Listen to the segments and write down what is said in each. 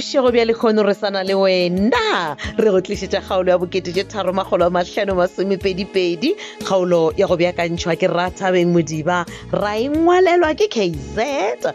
bošego bja lekgono re sana le wena re go tlišetša kgaolo ya bokete tše tharo makgolo a mahlano masomepedipedi kgaolo ya go beakantšhwa ke rathabeng modiba ra engwalelwa ke kz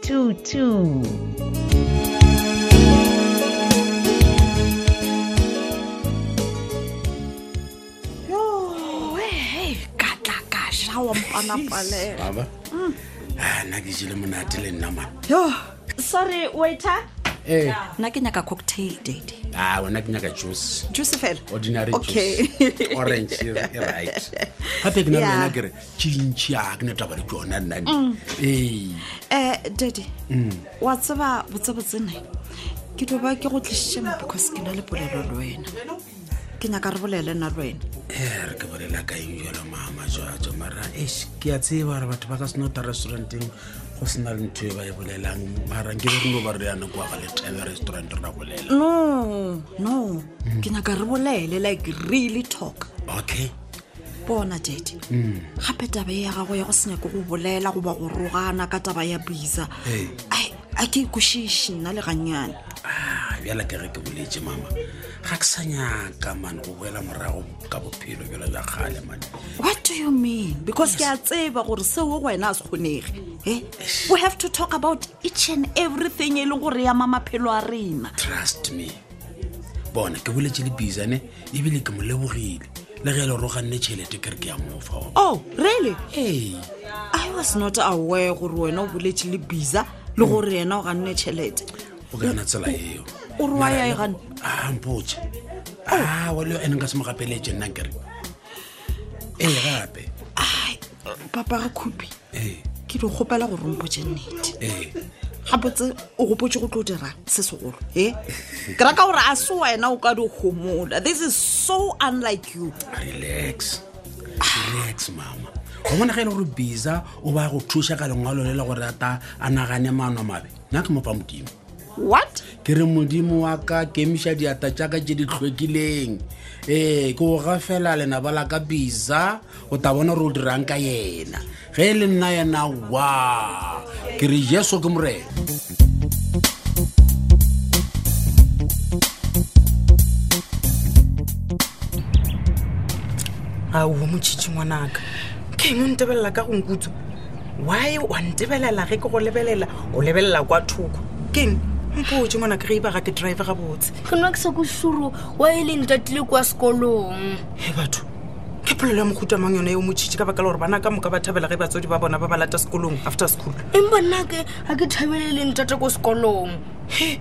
two two mpanapalela mm. ah, nna ke jele monate le nna man yo sorry waiter Hey. Eh. nna ke nyaka cocktail dady ah wena ke nyaka juice juice fela ordinary okay. juice orange e right gape ke na le wena kere tšintši a ke netaba le tsone nnane mm. ee eh, um dadi mm. wa tseba botsebotsene ke tlo ba ke go tlišitše mo because ke na le polelo le wena ke nyaka re bolele nna le wena ee eh, re ke bolela ka eng jalo mama jwajo mara es ke a tseba gore batho ba ka seno ta restauranteng go sena le ntho e ba e bolelang mara ke re no ba re yana kwa ga lethebe restaurant ra bolela no no ke nyaka re bolele like really talk okay bona tete mm. gape taba e ya gago ya go senyako go bolela goba go rogana ka taba ya bisa a ke ikwešiši nna le gannyane ah, bjala ke ge ke boletse mama ga ke sa nyaka mane go boela morago ka bophelo bjalo bja kgale mane what do you mean because ke a tseba gore seo go wena a se kgonege e we have to talk about each and everything e leng gore ya ma maphelo a rena trust me bona ke boletse le bizane ebile ke mo lebogile le ge e le roganne tšhelete kere ke ya mofa o oh really ee i was not aware gore wena o boletse le biza le gore yena o ganne tšhelete o ka yana tsela eo o re wa ya e gane a mpotse a wa le ene nka se mo gapeletse nna kere ee gape Ai, papa ga khupi ee ke di kgopela go rompotse nnete ee ga botse o gopotse go tlo dira se segolo e ke raka gore a se wena o ka di gomola this is so unlike you relax relax mama go bona ge e le gore bisa o ba go thuša ka lengwalo le le gore ata a nagane maano mabe nna ke mopa modimo what ke re modimo wa ka kemiša diata tša ka tše di tlhwekileng ee ke o gafela lenaba la ka bisa o ta bona gore o dirang ka yena ge e le nna yena wa ke re jesu ke morena ao motšhitšhi ngwanaka ke eng o ntebelela ka go nkutso why wa ntebelela ge ke go lebelela o lebelela kwa thoko keng mpotse ngwana ke ge iba ga ke drive gabotse ke nwa ke sa ko suro wa e leng tatile kwa sekolong he batho ke polelo ya mohuta mang yone yo motšhitši ka baka la gore bana ka moka ba thabela ge batswadi ba bona ba ba lata sekolong after school empa nna ke ga ke thabele e leng tata ko sekolong he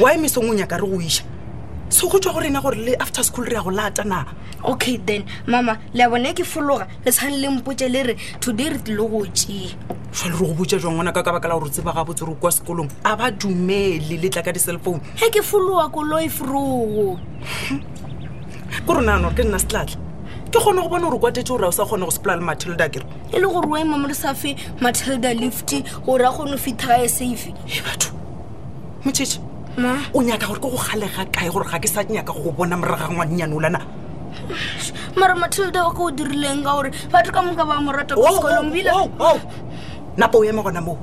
wa emesong o nyaka re go iša se go tswa go rena gore le after school re ya go lata na okay then mama le a bone ke fologa le tshwane le mpotse le re today re tlile go tšea jale re go botsa jwang ngwana ka ka baka la gore tseba ga botse gore kwa sekolong a ba dumele le tla ka di-cell phone ge ke foloa koloi frogo ko rona yanore ke nna setlatla ke kgone go bona gore kwatetse gore a o sa kgone go sepela le matilda kere e le gore wa emamo re sa fe matilda lift gore a kgone go fitha ga e safe e batho motšhetše o nyaka gore ke go galega kae gore ga ke sa nyaka go bona moraga ngwannyane olana mara matilda wa ka o dirileng ka gore batho ka moka ba morata kwa sekolong bile napa o eme gona moo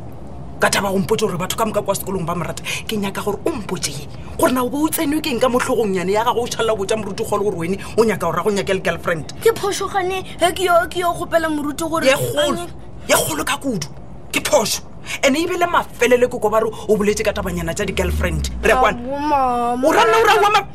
ka thaba go mpotse gore batho ka moka kwa sekolong ba morata ke nyaka gore o mpotsee gore na o be o tsenwe keng ka motlhogong yane ya gago o tshwalela botsa moruti kgolo gore wene o nyaka gore ga go nyake le girlfriend ke phosogane e ke yo ke yo gopela moruti gore ye kgolo ka kudu ke phoso ene ebile mafelele koko ba re o boletse ka tabanyana tsa di-girlfriend re kwana o ranna o rawa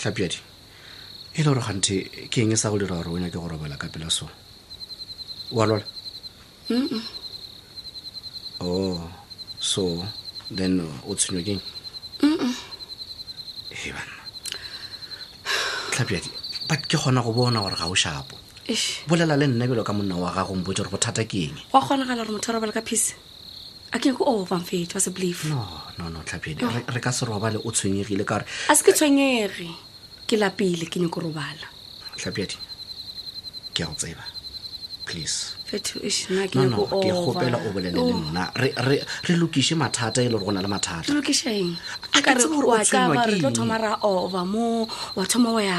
tlapjadi e le gore ganthe ke eng e sa go dira gore o nyake go robala ka pela sone wa lwala oh so then o tshwenywa keng e banna tlapjadi but ke kgona go bona gore ga o shapo bolela le nna belo ka monna wa gago mpotse gore bothata ke eng gwa kgonagala gore motho a robala ka phise a ke go o bang fetso wa se believe no no no tlhapedi re, re ka se robale o tshwenyegile ka gore a se ke tshwenyege ke lapile ke nyoko robala tlhapedi ke a go tseba please fetho ish nna ke no no nyoko ke o kgopela o bolele le nna re- re re lokiše mathata e le gore go na le mathata lokešeng A ke a kare tsebe gore o wa tshwenywa taba ke re tlo eng. thoma ra ova mo wa thoma wa ya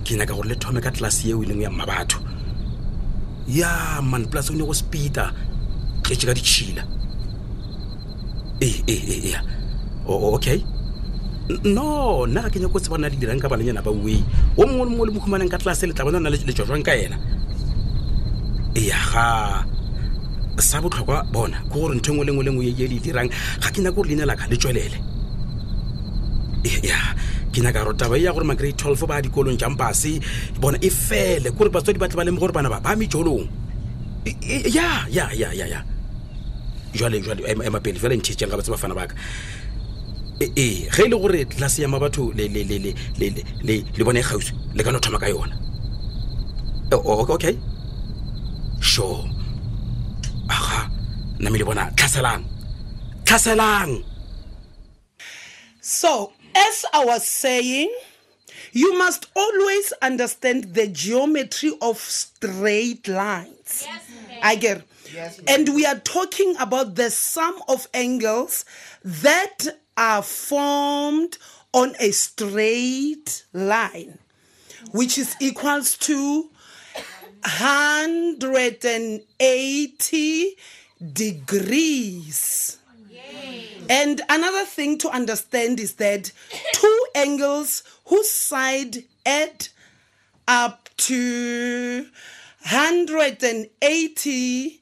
ke nyaka gore le thome ka tlelase yeo e leng ya mma batho ya man plus o ne go speeda tletse ka ditšhila ee ee ee ya okay no nna ga ke nyako tseba na le dirang ka bananyana ba uwei o mongwe le mongwe le mohumaneng ka tlase le tla bona na le jwang ka ena eya ga sa botlhokwa bona ke gore ntho e nngwe le nngwe le nngwe ye le e dirang ga ke nyako gore leina laka le tswelele ya ke nyaka ro taba e ya gore magrade 12 ba dikolong jampase bona e fele kore batswadi ba tle ba lemo gore bana ba ba mejolong ya ya ya ya ya jale jale ema pele jale ntšhetšeng ga batse bafana baka ee e, ge e le gore tlase ya ma batho le bone e kgausi le ka no thoma ka yona e, okay sure aga name le bona tlhaselang tlhaselang so As I was saying, you must always understand the geometry of straight lines. Yes, I get. Yes, and we are talking about the sum of angles that are formed on a straight line, which is equals to 180 degrees. And another thing to understand is that two angles whose side add up to 180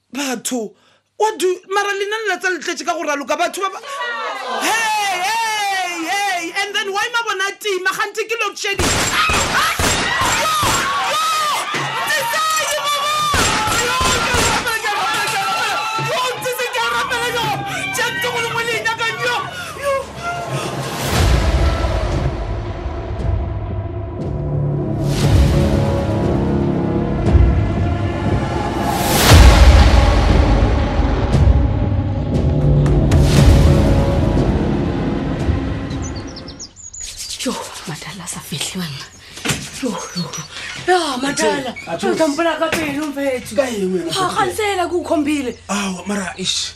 batho what do mara lena le latsa letletse ka go raloka batho ba hey hey hey and then why ma bona tima gantse ke load shedding Mara ish.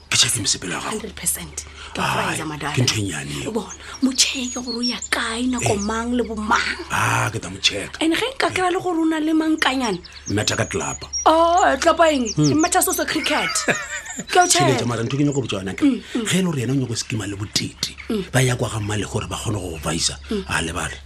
ke check mesepelo ya gago hundred percent ke Ai, fries ke madala ntho e nyane eo. bona motšheke gore o ya kae nako mang le bomang a ke ta mo checka and ge nka kry-a le gore o na le mankanyana mmatha ka tlelapa o tlapa eng ke matha so so cricket ke o tšhelete check mara ntho ke nyako botsa yona ke ge e le gore yena o nyako sekima le botete ba ya kwa ga mmale gore ba kgone go go baisa a lebale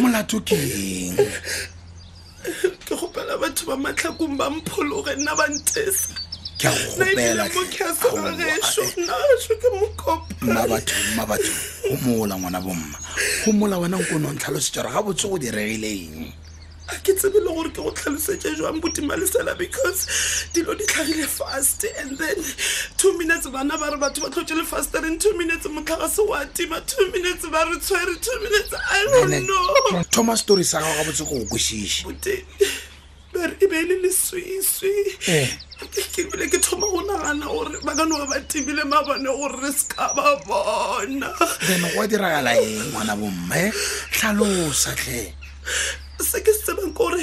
molato ke eng ke gopela batho ba matlhakong ba mphologe nna ba ntesa ke a go gopela mo keseregeso nna so ke mokopa mma batho mma batho go mola ngwana bomma go mola wena nkono ntlhalosetsa gore ga botse go diregileng a ke tsebe le gore ke go tlhalosetša jwang botimalesela because dilo di tlhagile fast and then two minutes bana ba re batho ba tlhotse le faster in two minutes motlhagase wa tima two minutes ba re tshwere two minutes i don't Nene, know thoma story sa gago gabotse go go kwešiše Boteng. ba re e be e le leswiswi Eh. ke bile ke thoma go nagana gore ba ka noga ba tibile mabone gore re se ka ba bona then gwa diragala eng ngwana bomme tlhalosa tlhe se ke se tsebang kore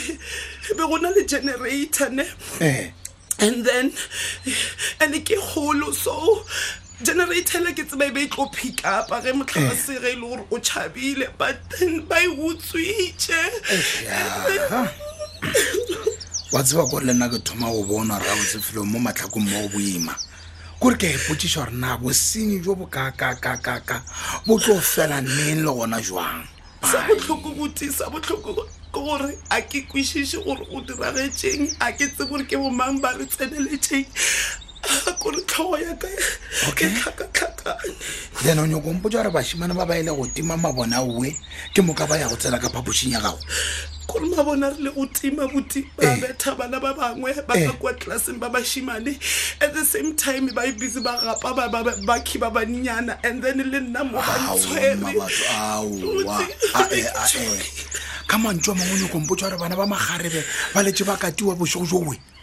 be go na le generator ne um and then and ke golo so generatela ke tseba e be e tlo pick up ge motlhase ge e le gore o tšhabile but then ba e utswitše wa tseba kore le nna ke thoma go bona ra botse felong mo matlhakong mo go boima kore ke a ipotsiša gore na bosenyi jo bo kakakakaka bo tlo fela neng le gona jwang se botlhoko go tisa botlhoko ke gore a ke kwešiše gore o diragetseng a ke tse gore ke bomang ba re tseneletseng kore tlhogo ya ka ke tlhakatlhakane then o nyoko mpotsa gore bašimane ba ba ile go tima mabona owe ke moka ba ya go tsena ka phapošing ya gago gore ma bona re le go tima boti ba eh. betha bana ba bangwe ba ka eh. kwa tlelaseng ba bashimane at the same time ba ibitse e ba gapa baki ba bannyana and then le nna mo bantshwere ka mantswe a mangwe nyokongpotso gore bana ba magarebe ba letse ba katiwa bosogosowe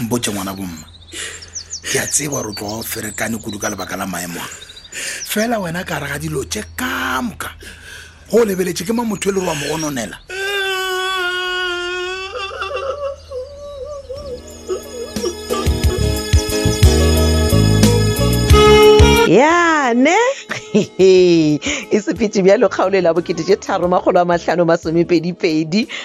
mpotse ngwana bomma ke a tseba gore o tloga o ferekane kudu ka lebaka la maemo a fela wena ka rega dilo tse ka moka go lebeletse ke ma motho e le gore wa mo gononela ya ne e sepetse bjalo kgaolo e la bokete je tharo makgolo a mahlano masomepedipedi